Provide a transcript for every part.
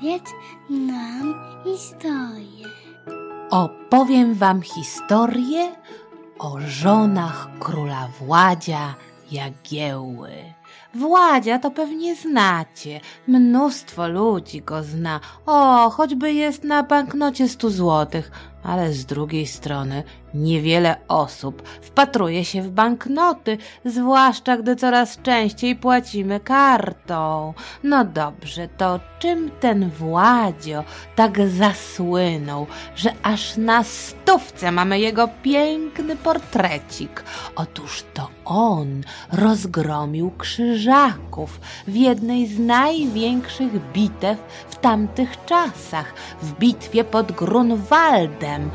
Opowiedz nam historię. Opowiem wam historię o żonach króla Władzia Jagiełły. Władzia to pewnie znacie. Mnóstwo ludzi go zna. O, choćby jest na banknocie stu złotych. Ale z drugiej strony niewiele osób wpatruje się w banknoty, zwłaszcza gdy coraz częściej płacimy kartą. No dobrze, to czym ten Władzio tak zasłynął, że aż na stówce mamy jego piękny portrecik? Otóż to on rozgromił krzyżaków w jednej z największych bitew w tamtych czasach, w bitwie pod Grunwaldem.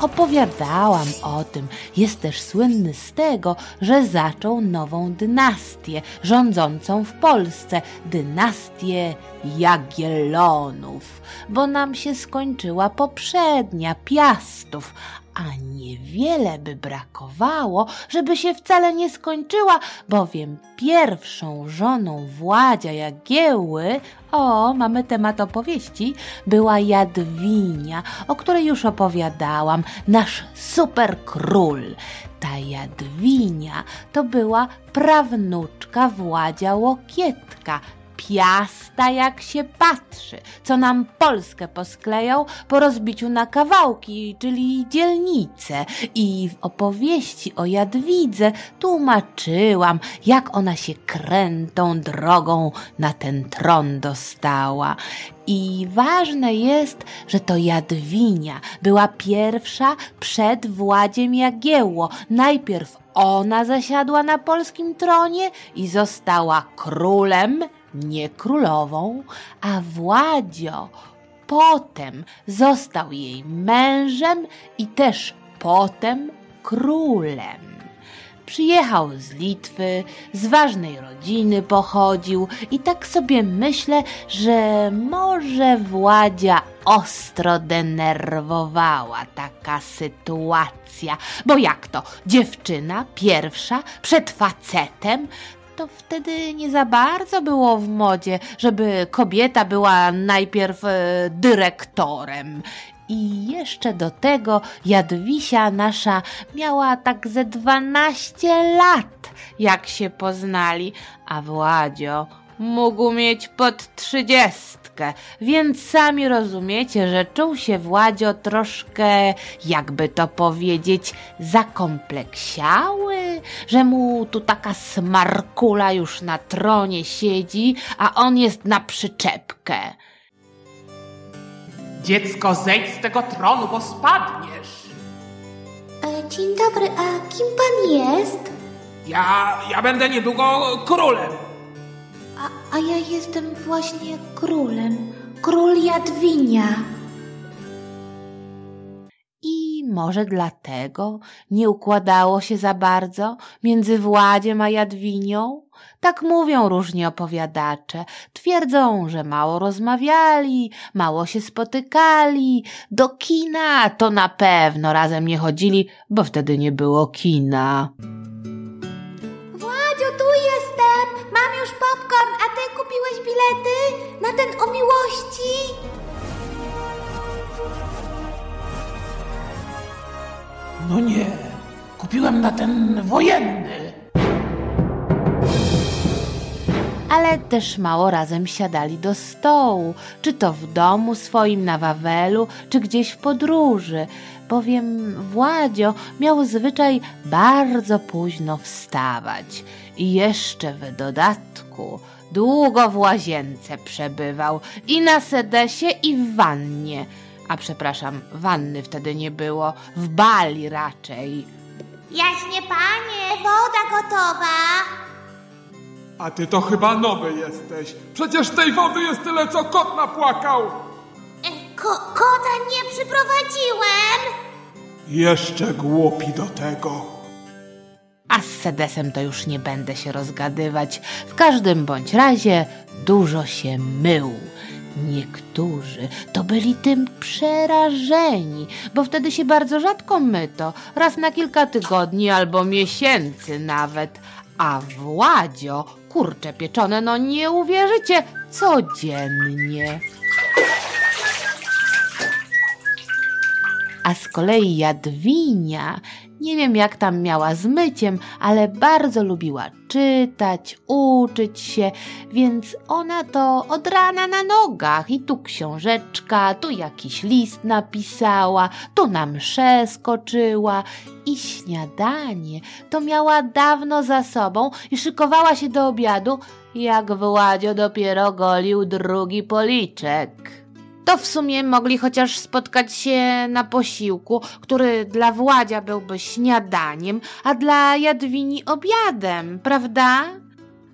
Opowiadałam o tym. Jest też słynny z tego, że zaczął nową dynastię rządzącą w Polsce dynastię Jagiellonów, bo nam się skończyła poprzednia Piastów, a niewiele by brakowało, żeby się wcale nie skończyła, bowiem pierwszą żoną Władzia Jagiełły, o, mamy temat opowieści, była Jadwinia, o której już opowiadałam, nasz super król. Ta Jadwinia to była prawnuczka Władzia Łokietka, piasta jak się patrzy, co nam Polskę posklejał po rozbiciu na kawałki, czyli dzielnice. I w opowieści o Jadwidze tłumaczyłam, jak ona się krętą drogą na ten tron dostała. I ważne jest, że to Jadwinia była pierwsza przed Władziem Jagiełło. Najpierw ona zasiadła na polskim tronie i została królem, nie królową, a Władzio potem został jej mężem i też potem królem. Przyjechał z Litwy, z ważnej rodziny pochodził i tak sobie myślę, że może Władzia ostro denerwowała taka sytuacja. Bo jak to? Dziewczyna pierwsza przed facetem? To wtedy nie za bardzo było w modzie, żeby kobieta była najpierw e, dyrektorem. I jeszcze do tego Jadwisia nasza miała tak ze dwanaście lat, jak się poznali, a Władzio mógł mieć pod więc sami rozumiecie, że czuł się Władzio troszkę, jakby to powiedzieć, zakompleksiały, że mu tu taka smarkula już na tronie siedzi, a on jest na przyczepkę. Dziecko, zejdź z tego tronu, bo spadniesz. E, dzień dobry, a kim pan jest? Ja, ja będę niedługo królem. A, ja jestem właśnie królem. Król Jadwinia. I może dlatego nie układało się za bardzo między Władziem a Jadwinią? Tak mówią różni opowiadacze. Twierdzą, że mało rozmawiali, mało się spotykali. Do kina to na pewno razem nie chodzili, bo wtedy nie było kina. Władziu, tu jestem! Już popcorn, a ty kupiłeś bilety na ten o miłości? No nie, kupiłem na ten wojenny. ale też mało razem siadali do stołu, czy to w domu swoim na Wawelu, czy gdzieś w podróży, bowiem Władzio miał zwyczaj bardzo późno wstawać i jeszcze w dodatku długo w łazience przebywał i na sedesie i w wannie, a przepraszam, wanny wtedy nie było, w bali raczej. Jaśnie panie, woda gotowa. A ty to chyba nowy jesteś. Przecież tej wody jest tyle, co kot napłakał. E, Ko kota nie przyprowadziłem. Jeszcze głupi do tego. A z sedesem to już nie będę się rozgadywać. W każdym bądź razie dużo się mył. Niektórzy to byli tym przerażeni, bo wtedy się bardzo rzadko myto, raz na kilka tygodni albo miesięcy nawet. a Władzio, kurcze pieczone, no nie uwierzycie, codziennie. A z kolei Jadwinia, nie wiem jak tam miała z myciem, ale bardzo lubiła czytać, uczyć się, więc ona to od rana na nogach. I tu książeczka, tu jakiś list napisała, tu na mszę skoczyła. I śniadanie to miała dawno za sobą i szykowała się do obiadu, jak Władzio dopiero golił drugi policzek to w sumie mogli chociaż spotkać się na posiłku, który dla Władzia byłby śniadaniem, a dla Jadwini obiadem, prawda?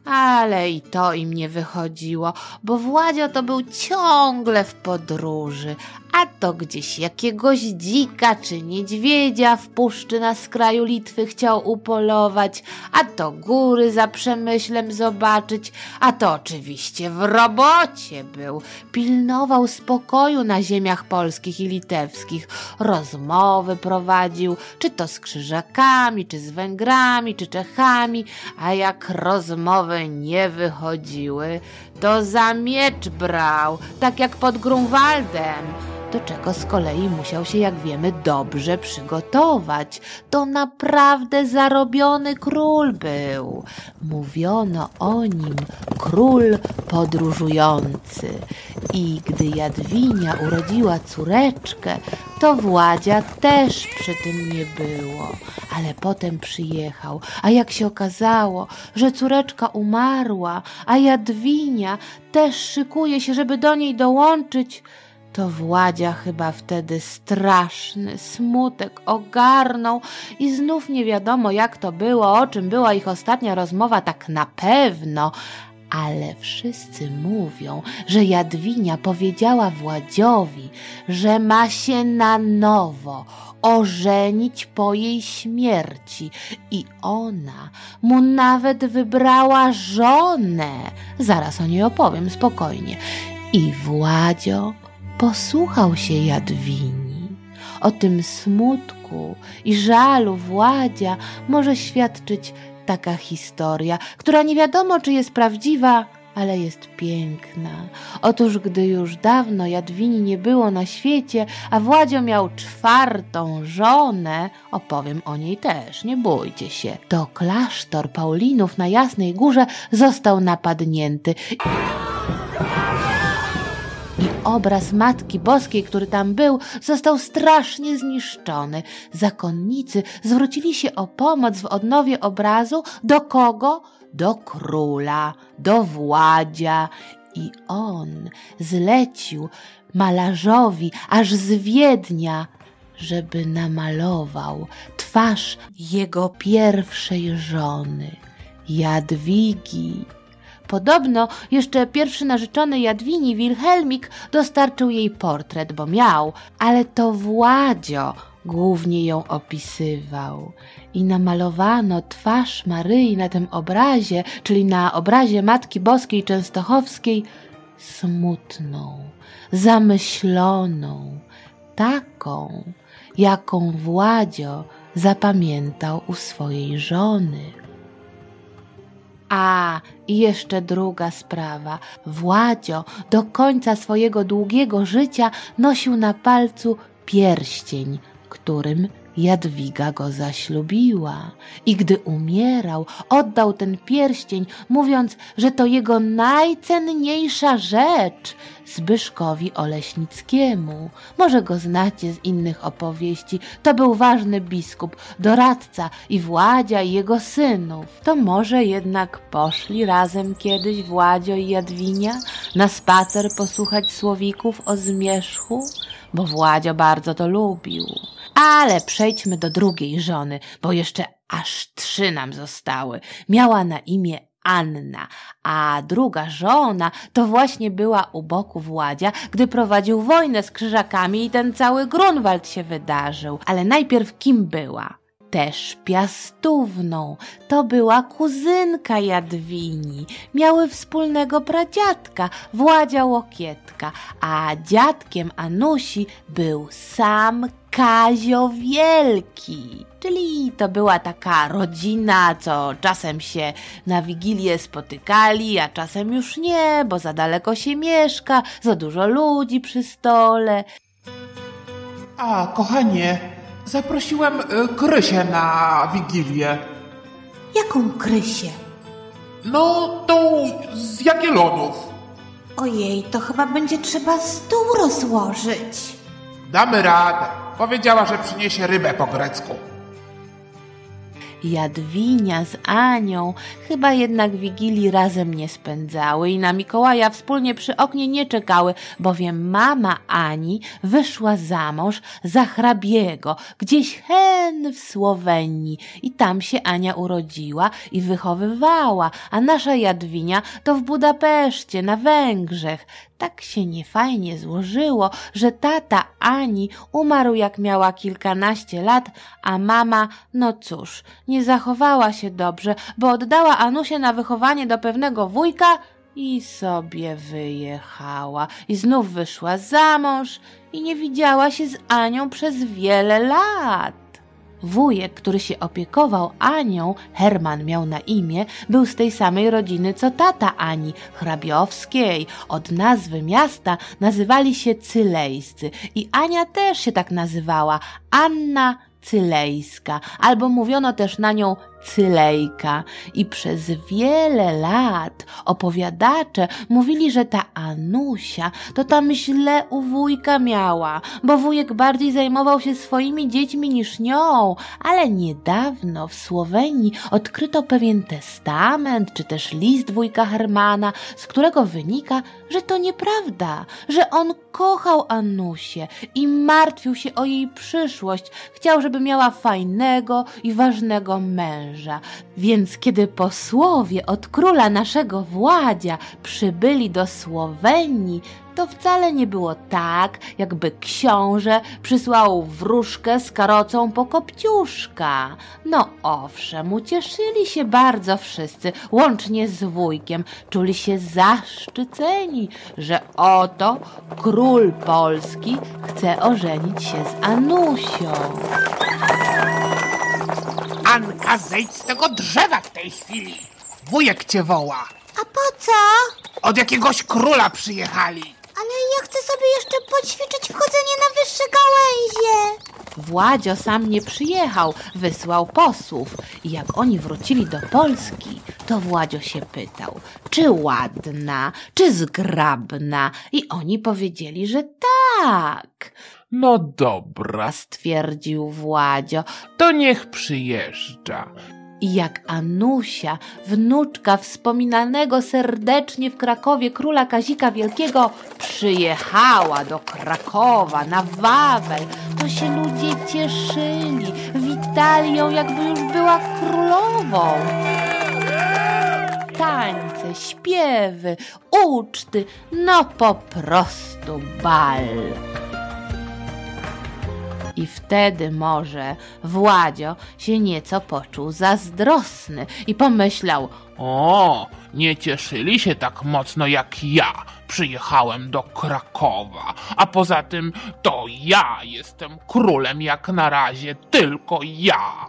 Ale i to im nie wychodziło, bo Władzio to był ciągle w podróży, a to gdzieś jakiegoś dzika czy niedźwiedzia w puszczy na skraju Litwy chciał upolować, a to góry za przemyślem zobaczyć, a to oczywiście w robocie był. Pilnował spokoju na ziemiach polskich i litewskich, rozmowy prowadził, czy to z krzyżakami, czy z Węgrami, czy Czechami, a jak rozmowy nie wychodziły, to za miecz brał, tak jak pod Grunwaldem do czego z kolei musiał się, jak wiemy, dobrze przygotować. To naprawdę zarobiony król był. Mówiono o nim król podróżujący. I gdy Jadwinia urodziła córeczkę, to Władzia też przy tym nie było, ale potem przyjechał, a jak się okazało, że córeczka umarła, a Jadwinia też szykuje się, żeby do niej dołączyć, to Władzia chyba wtedy straszny smutek ogarnął i znów nie wiadomo jak to było, o czym była ich ostatnia rozmowa tak na pewno, ale wszyscy mówią, że Jadwinia powiedziała Władziowi, że ma się na nowo ożenić po jej śmierci i ona mu nawet wybrała żonę. Zaraz o niej opowiem spokojnie. I Władzio posłuchał się Jadwini. O tym smutku i żalu Władzia może świadczyć taka historia, która nie wiadomo, czy jest prawdziwa, ale jest piękna. Otóż, gdy już dawno Jadwini nie było na świecie, a Władzio miał czwartą żonę, opowiem o niej też, nie bójcie się, to klasztor Paulinów na Jasnej Górze został napadnięty obraz Matki Boskiej, który tam był, został strasznie zniszczony. Zakonnicy zwrócili się o pomoc w odnowie obrazu do kogo? Do króla, do władzia. I on zlecił malarzowi aż z Wiednia, żeby namalował twarz jego pierwszej żony, Jadwigi. Podobno jeszcze pierwszy narzeczony Jadwini, Wilhelmik, dostarczył jej portret, bo miał, ale to Władzio głównie ją opisywał. I namalowano twarz Maryi na tym obrazie, czyli na obrazie Matki Boskiej Częstochowskiej, smutną, zamyśloną, taką, jaką Władzio zapamiętał u swojej żony. A, i jeszcze druga sprawa. Władzio do końca swojego długiego życia nosił na palcu pierścień, którym Jadwiga go zaślubiła i gdy umierał, oddał ten pierścień, mówiąc, że to jego najcenniejsza rzecz Zbyszkowi Oleśnickiemu. Może go znacie z innych opowieści. To był ważny biskup, doradca i Władzia i jego synów. To może jednak poszli razem kiedyś Władzio i Jadwinia na spacer posłuchać słowików o zmierzchu? Bo Władzio bardzo to lubił. Ale przejdźmy do drugiej żony, bo jeszcze aż trzy nam zostały. Miała na imię Anna, a druga żona to właśnie była u boku Władzia, gdy prowadził wojnę z krzyżakami i ten cały Grunwald się wydarzył. Ale najpierw kim była? Też piastówną. To była kuzynka Jadwini. Miały wspólnego pradziadka, Władzia Łokietka, a dziadkiem Anusi był sam Kazio Wielki, Czyli to była taka rodzina, co czasem się na Wigilię spotykali, a czasem już nie, bo za daleko się mieszka, za dużo ludzi przy stole. A, kochanie, zaprosiłem y, Krysię na Wigilię. Jaką krysię? No, tą z Jagiellonów. Ojej, to chyba będzie trzeba stół rozłożyć. Damy radę. Powiedziała, że przyniesie rybę po grecku. Jadwinia z Anią chyba jednak Wigilii razem nie spędzały i na Mikołaja wspólnie przy oknie nie czekały, bowiem mama Ani wyszła za mąż za hrabiego, gdzieś hen w Słowenii i tam się Ania urodziła i wychowywała, a nasza Jadwinia to w Budapeszcie, na Węgrzech. Tak się niefajnie złożyło, że tata Ani umarł jak miała kilkanaście lat, a mama, no cóż, nie zachowała się dobrze, bo oddała Anusię na wychowanie do pewnego wujka i sobie wyjechała. I znów wyszła za mąż i nie widziała się z Anią przez wiele lat. Wujek, który się opiekował Anią, Herman miał na imię, był z tej samej rodziny co tata Ani, hrabiowskiej. Od nazwy miasta nazywali się Cylejscy i Ania też się tak nazywała, Anna Cylejska, albo mówiono też na nią Cylejka. I przez wiele lat opowiadacze mówili, że ta Anusia to tam źle u wujka miała, bo wujek bardziej zajmował się swoimi dziećmi niż nią, ale niedawno w Słowenii odkryto pewien testament, czy też list wujka Hermana, z którego wynika, że to nieprawda, że on kochał Anusię i martwił się o jej przyszłość, chciał, żeby miała fajnego i ważnego męża. Więc kiedy posłowie od króla naszego Władzia przybyli do Słowenii, to wcale nie było tak, jakby książę przysłał wróżkę z karocą po kopciuszka. No owszem, ucieszyli się bardzo wszyscy, łącznie z wujkiem. Czuli się zaszczyceni, że oto król Polski chce ożenić się z Anusią. Anka, zejdź z tego drzewa w tej chwili. Wujek cię woła. A po co? Od jakiegoś króla przyjechali. Ale ja chcę sobie jeszcze poćwiczyć wchodzenie na wyższe gałęzie. Władzio sam nie przyjechał, wysłał posłów. I jak oni wrócili do Polski, to Władzio się pytał, czy ładna, czy zgrabna. I oni powiedzieli, że tak. No dobra, Stwierdził Władzio. to niech przyjeżdża. I jak Anusia, wnuczka wspominanego serdecznie w Krakowie króla Kazika Wielkiego, przyjechała do Krakowa na Wawel, to się ludzie cieszyli, witali ją jakby już była królową. Tańce, śpiewy, uczty, no po prostu bal. I wtedy może Władzio się nieco poczuł zazdrosny i pomyślał, O, nie cieszyli się tak mocno jak ja. Przyjechałem do Krakowa, a poza tym to ja jestem królem jak na razie, tylko ja.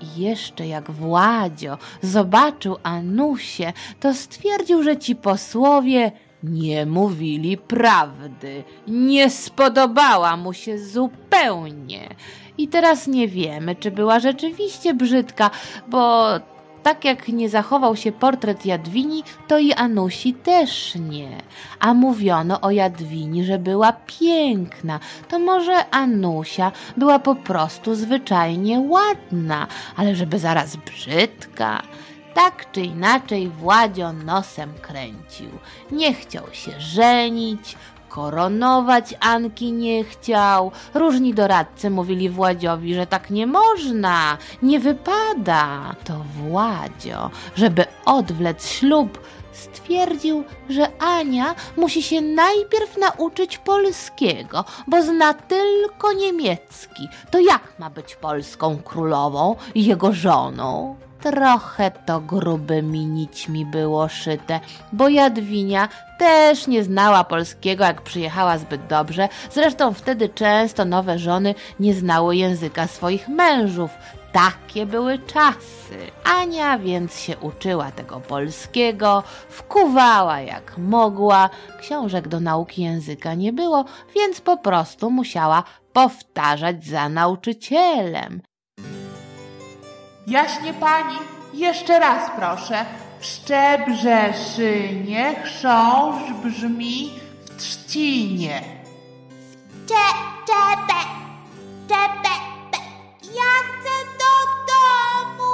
I jeszcze jak Władzio zobaczył Anusię, to stwierdził, że ci posłowie nie mówili prawdy. Nie spodobała mu się zupełnie. I teraz nie wiemy, czy była rzeczywiście brzydka, bo tak jak nie zachował się portret Jadwini, to i Anusi też nie. A mówiono o Jadwini, że była piękna. To może Anusia była po prostu zwyczajnie ładna, ale żeby zaraz brzydka. Tak czy inaczej Władzio nosem kręcił. Nie chciał się żenić, koronować Anki nie chciał. Różni doradcy mówili Władziowi, że tak nie można, nie wypada. To Władzio, żeby odwlec ślub, stwierdził, że Ania musi się najpierw nauczyć polskiego, bo zna tylko niemiecki. To jak ma być polską królową i jego żoną? Trochę to grubymi nićmi było szyte, bo Jadwinia też nie znała polskiego, jak przyjechała zbyt dobrze. Zresztą wtedy często nowe żony nie znały języka swoich mężów. Takie były czasy. Ania więc się uczyła tego polskiego, wkuwała jak mogła. Książek do nauki języka nie było, więc po prostu musiała powtarzać za nauczycielem. Jaśnie pani, jeszcze raz proszę. W szczebrze szynie chrząszcz brzmi w trzcinie. Cze, czepę, czepę, pe. Ja chcę do domu.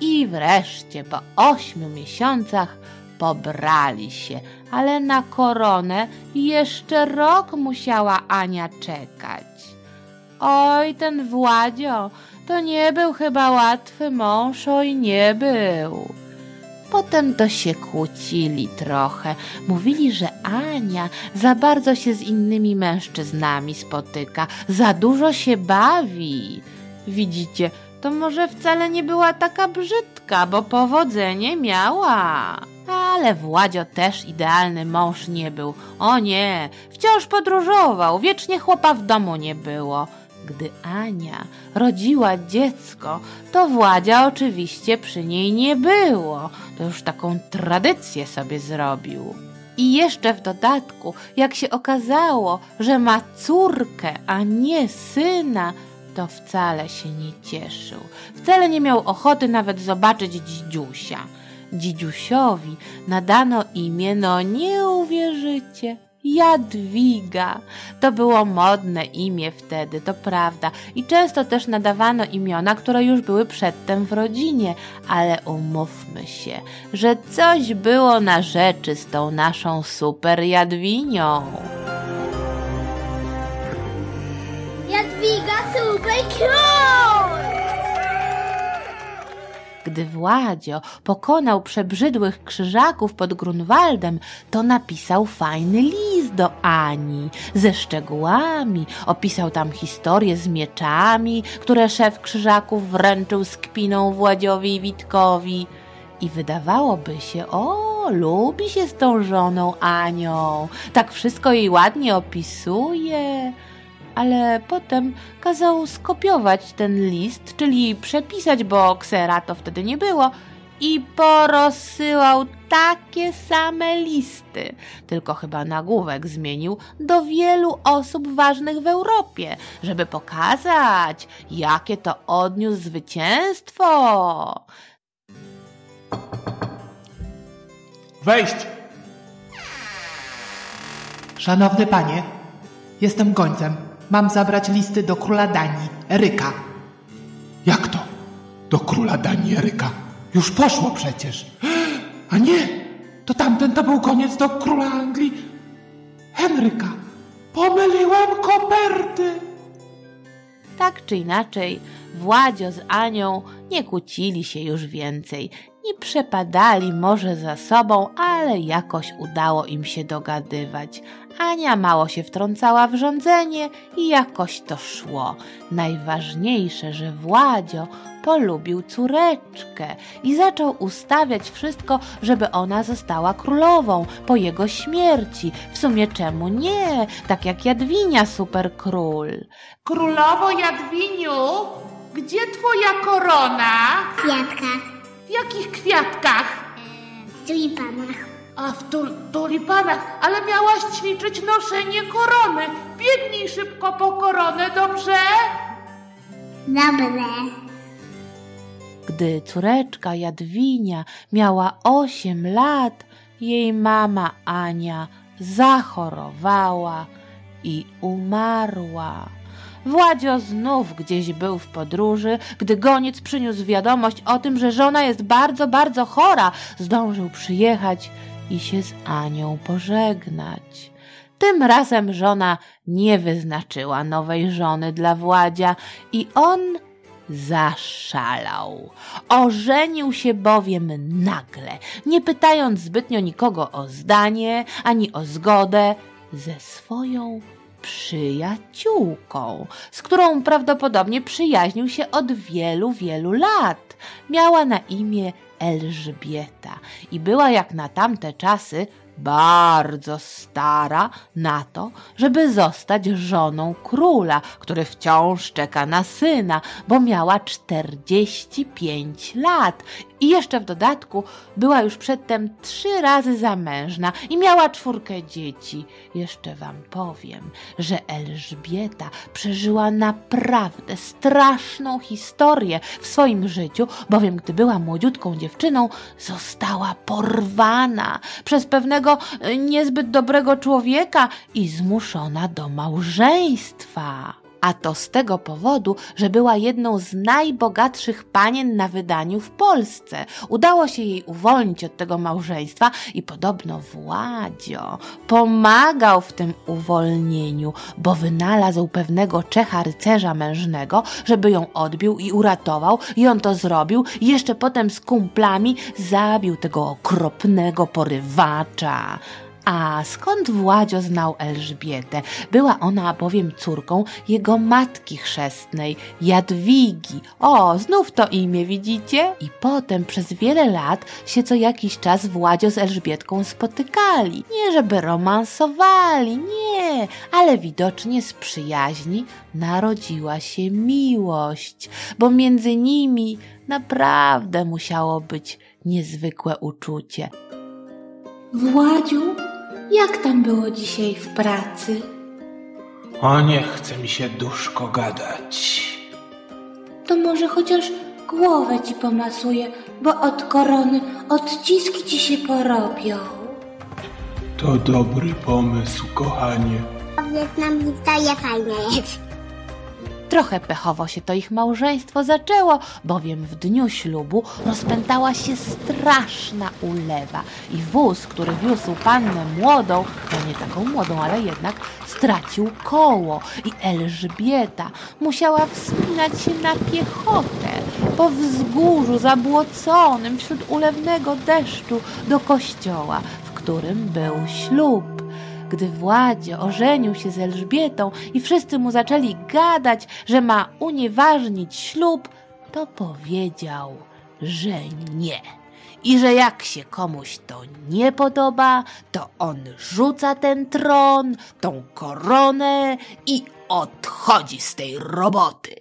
I wreszcie po ośmiu miesiącach pobrali się, ale na koronę jeszcze rok musiała Ania czekać. Oj, ten Władzio, to nie był chyba łatwy mąż, oj nie był. Potem to się kłócili trochę. Mówili, że Ania za bardzo się z innymi mężczyznami spotyka, za dużo się bawi. Widzicie, to może wcale nie była taka brzydka, bo powodzenie miała. Ale Władzio też idealny mąż nie był. O nie, wciąż podróżował, wiecznie chłopa w domu nie było. Gdy Ania rodziła dziecko, to Władzia oczywiście przy niej nie było. To już taką tradycję sobie zrobił. I jeszcze w dodatku, jak się okazało, że ma córkę, a nie syna, to wcale się nie cieszył. Wcale nie miał ochoty nawet zobaczyć dzidziusia. Dzidziusiowi nadano imię, no nie uwierzycie, Jadwiga. To było modne imię wtedy, to prawda. I często też nadawano imiona, które już były przedtem w rodzinie, ale umówmy się, że coś było na rzeczy z tą naszą super Jadwinią. Jadwiga super. Gdy Władzio pokonał przebrzydłych krzyżaków pod Grunwaldem, to napisał fajny list do Ani ze szczegółami. Opisał tam historię z mieczami, które szef krzyżaków wręczył z kpiną Władziowi i Witkowi. I wydawałoby się, o, lubi się z tą żoną Anią, tak wszystko jej ładnie opisuje ale potem kazał skopiować ten list, czyli przepisać, bo ksera to wtedy nie było, i porozsyłał takie same listy, tylko chyba nagłówek zmienił do wielu osób ważnych w Europie, żeby pokazać, jakie to odniósł zwycięstwo. Wejść! Szanowny panie, jestem gońcem. Mam zabrać listy do króla Danii, Eryka. Jak to? Do króla Danii Eryka. Już poszło przecież. A nie, to tamten to był koniec do króla Anglii Henryka. Pomyliłem koperty. Tak czy inaczej, Władzio z Anią nie kłócili się już więcej, nie przepadali może za sobą, ale jakoś udało im się dogadywać. Ania mało się wtrącała w rządzenie i jakoś to szło. Najważniejsze, że Władzio polubił córeczkę i zaczął ustawiać wszystko, żeby ona została królową po jego śmierci. W sumie czemu nie? Tak jak Jadwinia super król. Królowo Jadwiniu, gdzie twoja korona? Kwiatka. W jakich kwiatkach? W tulipanach. A w tul tulipanach, ale miałaś ćwiczyć noszenie korony. Biegnij szybko po koronę, dobrze? Dobre. Gdy córeczka Jadwinia miała osiem lat, jej mama Ania zachorowała i umarła. Władzio znów gdzieś był w podróży, gdy goniec przyniósł wiadomość o tym, że żona jest bardzo, bardzo chora. Zdążył przyjechać i się z Anią pożegnać. Tym razem żona nie wyznaczyła nowej żony dla Władzia i on zaszalał. Ożenił się bowiem nagle, nie pytając zbytnio nikogo o zdanie ani o zgodę, ze swoją przyjaciółką, z którą prawdopodobnie przyjaźnił się od wielu, wielu lat. Miała na imię Elżbieta i była jak na tamte czasy bardzo stara na to, żeby zostać żoną króla, który wciąż czeka na syna, bo miała 45 lat i jeszcze w dodatku była już przedtem trzy razy zamężna i miała czwórkę dzieci. Jeszcze wam powiem, że Elżbieta przeżyła naprawdę straszną historię w swoim życiu, bowiem gdy była młodziutką dziewczyną, została porwana przez pewnego e, niezbyt dobrego człowieka i zmuszona do małżeństwa. A to z tego powodu, że była jedną z najbogatszych panien na wydaniu w Polsce. Udało się jej uwolnić od tego małżeństwa i podobno Władzio pomagał w tym uwolnieniu, bo wynalazł pewnego Czecha rycerza mężnego, żeby ją odbił i uratował i on to zrobił i jeszcze potem z kumplami zabił tego okropnego porywacza. A skąd Władzio znał Elżbietę? Była ona bowiem córką jego matki chrzestnej, Jadwigi. O, znów to imię widzicie? I potem przez wiele lat się co jakiś czas Władzio z Elżbietką spotykali. Nie żeby romansowali, nie, ale widocznie z przyjaźni narodziła się miłość, bo między nimi naprawdę musiało być niezwykłe uczucie. Władziu, jak tam było dzisiaj w pracy? O, nie chce mi się duszko gadać. To może chociaż głowę ci pomasuję, bo od korony odciski ci się porobią. To dobry pomysł, kochanie. Wietnamita je fajne jest. Trochę pechowo się to ich małżeństwo zaczęło, bowiem w dniu ślubu rozpętała się straszna ulewa i wóz, który wiózł pannę młodą, no nie taką młodą, ale jednak, stracił koło i Elżbieta musiała wspinać się na piechotę po wzgórzu zabłoconym wśród ulewnego deszczu do kościoła, w którym był ślub. Gdy Władzie ożenił się z Elżbietą i wszyscy mu zaczęli gadać, że ma unieważnić ślub, to powiedział, że nie. I że jak się komuś to nie podoba, to on rzuca ten tron, tą koronę i odchodzi z tej roboty.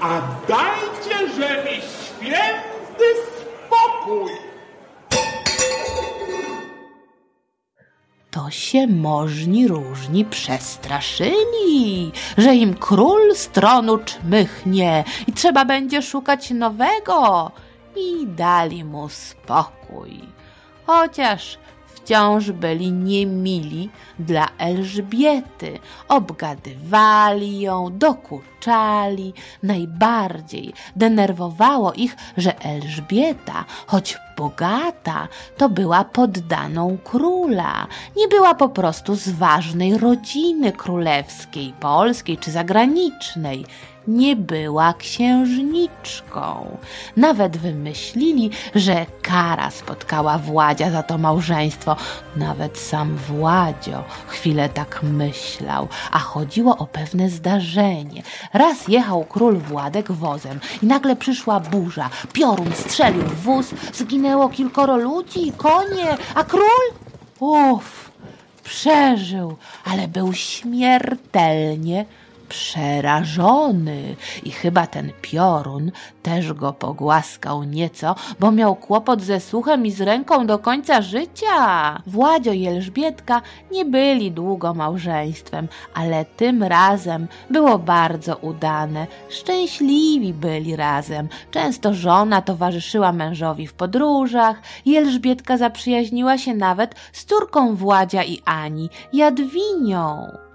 A dajcie, że mi święty spokój! To się możni różni przestraszyli, że im król z tronu czmychnie i trzeba będzie szukać nowego i dali mu spokój. Chociaż wciąż byli niemili dla Elżbiety, obgadywali ją, dokuczali. Najbardziej denerwowało ich, że Elżbieta, choć bogata, to była poddaną króla. Nie była po prostu z ważnej rodziny królewskiej, polskiej czy zagranicznej nie była księżniczką. Nawet wymyślili, że kara spotkała Władzia za to małżeństwo. Nawet sam Władzio chwilę tak myślał, a chodziło o pewne zdarzenie. Raz jechał król Władek wozem i nagle przyszła burza. Piorun strzelił w wóz, zginęło kilkoro ludzi, konie, a król? Uff, przeżył, ale był śmiertelnie przerażony i chyba ten piorun też go pogłaskał nieco, bo miał kłopot ze słuchem i z ręką do końca życia. Władzio i Elżbietka nie byli długo małżeństwem, ale tym razem było bardzo udane. Szczęśliwi byli razem. Często żona towarzyszyła mężowi w podróżach i Elżbietka zaprzyjaźniła się nawet z córką Władzia i Ani, Jadwinią.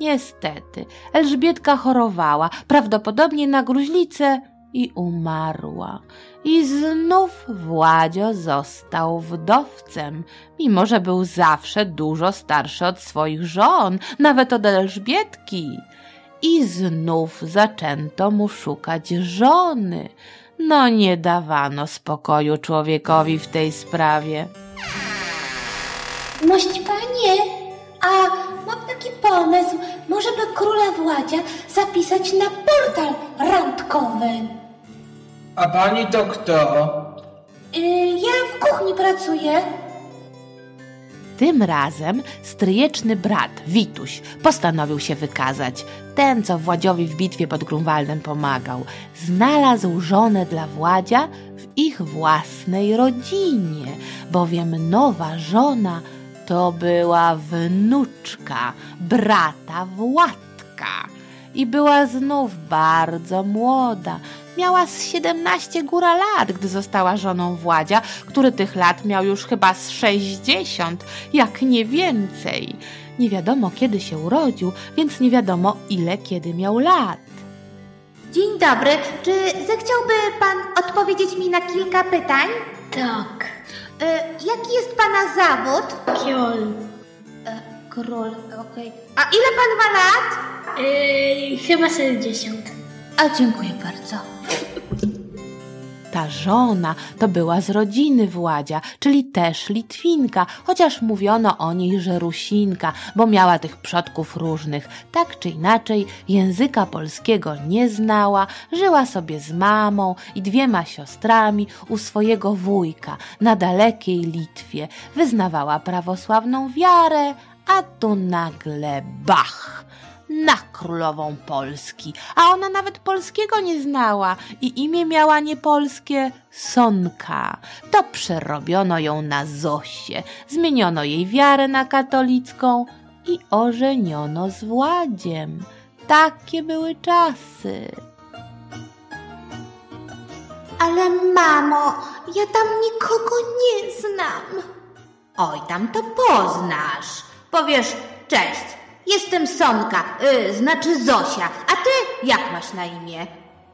Niestety, Elżbietka chorowała, prawdopodobnie na gruźlicę i umarła. I znów Władzio został wdowcem, mimo że był zawsze dużo starszy od swoich żon, nawet od Elżbietki. I znów zaczęto mu szukać żony. No nie dawano spokoju człowiekowi w tej sprawie. Mość panie, A mam taki pomysł, może by króla Władzia zapisać na portal randkowy. A pani to kto? Y, ja w kuchni pracuję. Tym razem stryjeczny brat, Wituś, postanowił się wykazać. Ten, co Władziowi w bitwie pod Grunwaldem pomagał, znalazł żonę dla Władzia w ich własnej rodzinie, bowiem nowa żona to była wnuczka brata Władka i była znów bardzo młoda. Miała z 17 góra lat, gdy została żoną Władzia, który tych lat miał już chyba z 60, jak nie więcej. Nie wiadomo kiedy się urodził, więc nie wiadomo ile kiedy miał lat. Dzień dobry, czy zechciałby pan odpowiedzieć mi na kilka pytań? Tak. Y, jaki jest pana zawód? Kiol. E, król, okej. A ile pan ma lat? Yy, chyba 70. A dziękuję bardzo. Ta żona to była z rodziny Władzia, czyli też Litwinka, chociaż mówiono o niej, że Rusinka, bo miała tych przodków różnych. Tak czy inaczej, języka polskiego nie znała, żyła sobie z mamą i dwiema siostrami u swojego wujka na dalekiej Litwie. Wyznawała prawosławną wiarę, a tu nagle bach! Na królową Polski, a ona nawet polskiego nie znała i imię miała niepolskie Sonka. To przerobiono ją na Zosię, zmieniono jej wiarę na katolicką i ożeniono z Władziem. Takie były czasy. Ale mamo, ja tam nikogo nie znam. Oj, tam to poznasz. Powiesz, cześć, jestem Sonka, y, znaczy Zosia, a ty jak masz na imię?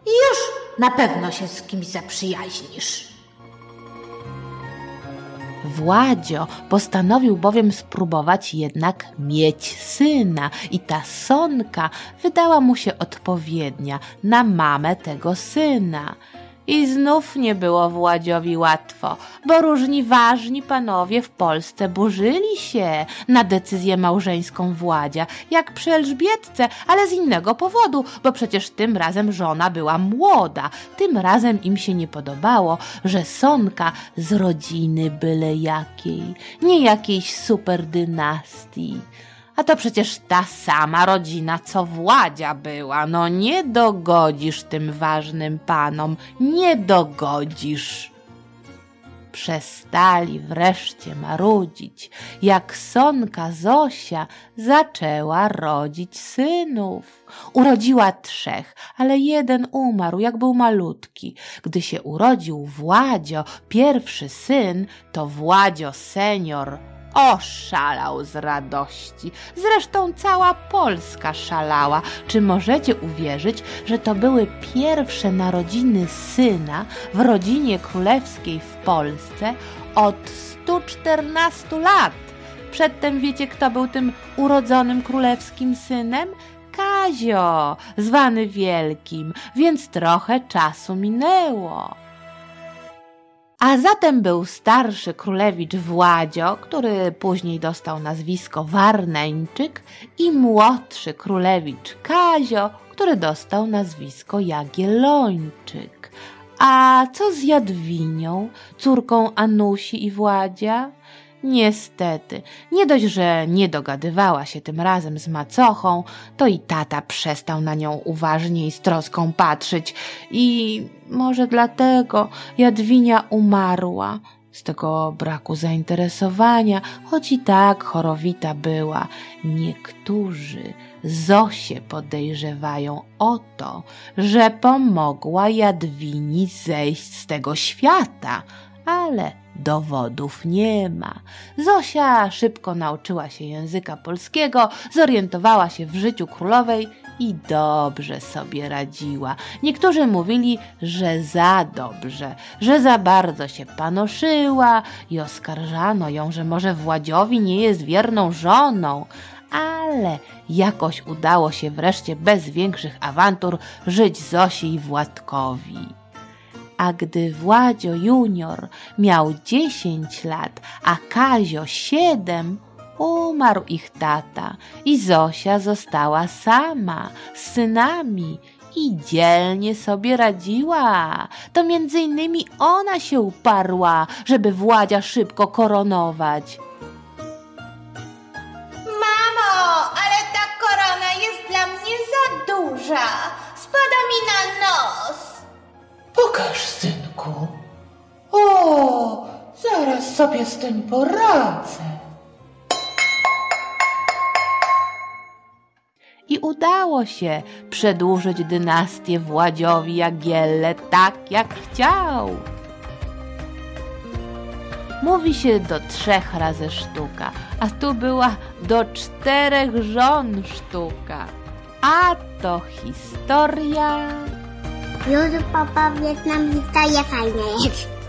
I już na pewno się z kimś zaprzyjaźnisz. Władzio postanowił bowiem spróbować jednak mieć syna i ta Sonka wydała mu się odpowiednia na mamę tego syna. I znów nie było Władziowi łatwo, bo różni ważni panowie w Polsce burzyli się na decyzję małżeńską Władzia, jak przy Elżbietce, ale z innego powodu, bo przecież tym razem żona była młoda. Tym razem im się nie podobało, że Sonka z rodziny byle jakiej, nie jakiejś super dynastii. A to przecież ta sama rodzina, co Władzia była. No nie dogodzisz tym ważnym panom, nie dogodzisz. Przestali wreszcie marudzić, jak Sonka Zosia zaczęła rodzić synów. Urodziła trzech, ale jeden umarł, jak był malutki. Gdy się urodził Władzio, pierwszy syn, to Władzio senior oszalał z radości. Zresztą cała Polska szalała. Czy możecie uwierzyć, że to były pierwsze narodziny syna w rodzinie królewskiej w Polsce od 114 lat? Przedtem wiecie, kto był tym urodzonym królewskim synem? Kazio, zwany Wielkim, więc trochę czasu minęło. A zatem był starszy królewicz Władzio, który później dostał nazwisko Warneńczyk i młodszy królewicz Kazio, który dostał nazwisko Jagiellończyk. A co z Jadwinią, córką Anusi i Władzia? Niestety, nie dość, że nie dogadywała się tym razem z macochą, to i tata przestał na nią uważnie i z troską patrzeć. I może dlatego Jadwinia umarła. Z tego braku zainteresowania, choć i tak chorowita była. Niektórzy Zosię podejrzewają o to, że pomogła Jadwini zejść z tego świata, ale dowodów nie ma. Zosia szybko nauczyła się języka polskiego, zorientowała się w życiu królowej i dobrze sobie radziła. Niektórzy mówili, że za dobrze, że za bardzo się panoszyła i oskarżano ją, że może Władziowi nie jest wierną żoną. Ale jakoś udało się wreszcie bez większych awantur żyć Zosi i Władkowi. A gdy Władzio junior miał dziesięć lat, a Kazio siedem, Umarł ich tata i Zosia została sama z synami i dzielnie sobie radziła. To między innymi ona się uparła, żeby Władzia szybko koronować. Mamo, ale ta korona jest dla mnie za duża. Spada mi na nos. Pokaż, synku. O, zaraz sobie z tym poradzę. I udało się przedłużyć dynastię Władziowi Jagielle tak, jak chciał. Mówi się do trzech razy sztuka, a tu była do czterech żon sztuka. A to historia. Już papa Wietnam historia fajna jest.